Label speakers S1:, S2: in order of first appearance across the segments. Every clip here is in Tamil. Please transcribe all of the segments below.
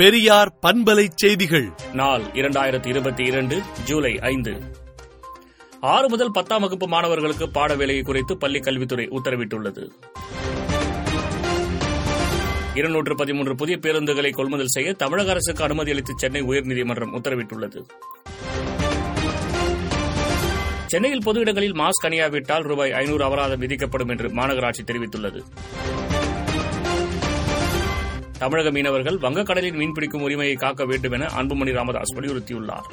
S1: பெரியார் பண்பலை செய்திகள்
S2: நாள் இரண்டாயிரத்தி இருபத்தி இரண்டு ஜூலை ஐந்து ஆறு முதல் பத்தாம் வகுப்பு மாணவர்களுக்கு பாட வேலையை குறைத்து பள்ளிக் கல்வித்துறை உத்தரவிட்டுள்ளது இருநூற்று பதிமூன்று புதிய பேருந்துகளை கொள்முதல் செய்ய தமிழக அரசுக்கு அனுமதி அளித்து சென்னை உயர்நீதிமன்றம் உத்தரவிட்டுள்ளது சென்னையில் பொது இடங்களில் மாஸ்க் அணியாவிட்டால் ரூபாய் ஐநூறு அபராதம் விதிக்கப்படும் என்று மாநகராட்சி தெரிவித்துள்ளது தமிழக மீனவர்கள் வங்கக்கடலில் மீன்பிடிக்கும் உரிமையை காக்க வேண்டும் என அன்புமணி ராமதாஸ் வலியுறுத்தியுள்ளார்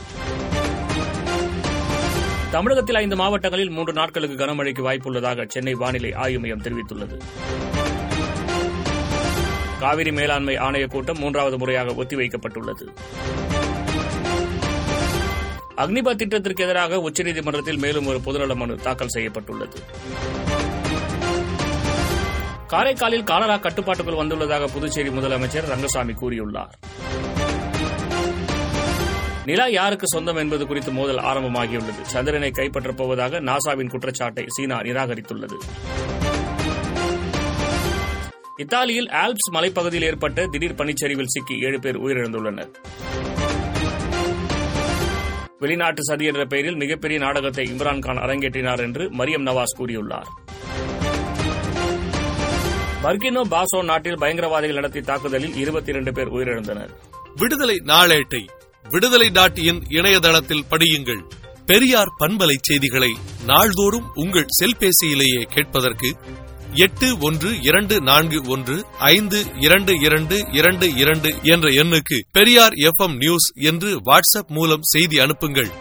S2: தமிழகத்தில் ஐந்து மாவட்டங்களில் மூன்று நாட்களுக்கு கனமழைக்கு வாய்ப்புள்ளதாக சென்னை வானிலை ஆய்வு மையம் தெரிவித்துள்ளது காவிரி மேலாண்மை ஆணையக் கூட்டம் மூன்றாவது முறையாக ஒத்திவைக்கப்பட்டுள்ளது அக்னிபத் திட்டத்திற்கு எதிராக உச்சநீதிமன்றத்தில் மேலும் ஒரு பொதுநல மனு தாக்கல் செய்யப்பட்டுள்ளது காரைக்காலில் காலரா கட்டுப்பாட்டுக்குள் வந்துள்ளதாக புதுச்சேரி முதலமைச்சர் ரங்கசாமி கூறியுள்ளார் நிலா யாருக்கு சொந்தம் என்பது குறித்து மோதல் ஆரம்பமாகியுள்ளது சந்திரனை கைப்பற்றப் போவதாக நாசாவின் குற்றச்சாட்டை சீனா நிராகரித்துள்ளது இத்தாலியில் ஆல்ப்ஸ் மலைப்பகுதியில் ஏற்பட்ட திடீர் பனிச்சரிவில் சிக்கி ஏழு பேர் உயிரிழந்துள்ளனர் வெளிநாட்டு சதி என்ற பெயரில் மிகப்பெரிய நாடகத்தை இம்ரான்கான் அரங்கேற்றினார் என்று மரியம் நவாஸ் கூறியுள்ளார் பர்கினோ பாசோ நாட்டில் பயங்கரவாதிகள் நடத்திய தாக்குதலில் இருபத்தி இரண்டு பேர் உயிரிழந்தனர்
S1: விடுதலை நாளேட்டை விடுதலை நாட்டியின் இணையதளத்தில் படியுங்கள் பெரியார் பண்பலை செய்திகளை நாள்தோறும் உங்கள் செல்பேசியிலேயே கேட்பதற்கு எட்டு ஒன்று இரண்டு நான்கு ஒன்று ஐந்து இரண்டு இரண்டு இரண்டு இரண்டு என்ற எண்ணுக்கு பெரியார் எஃப் நியூஸ் என்று வாட்ஸ்அப் மூலம் செய்தி அனுப்புங்கள்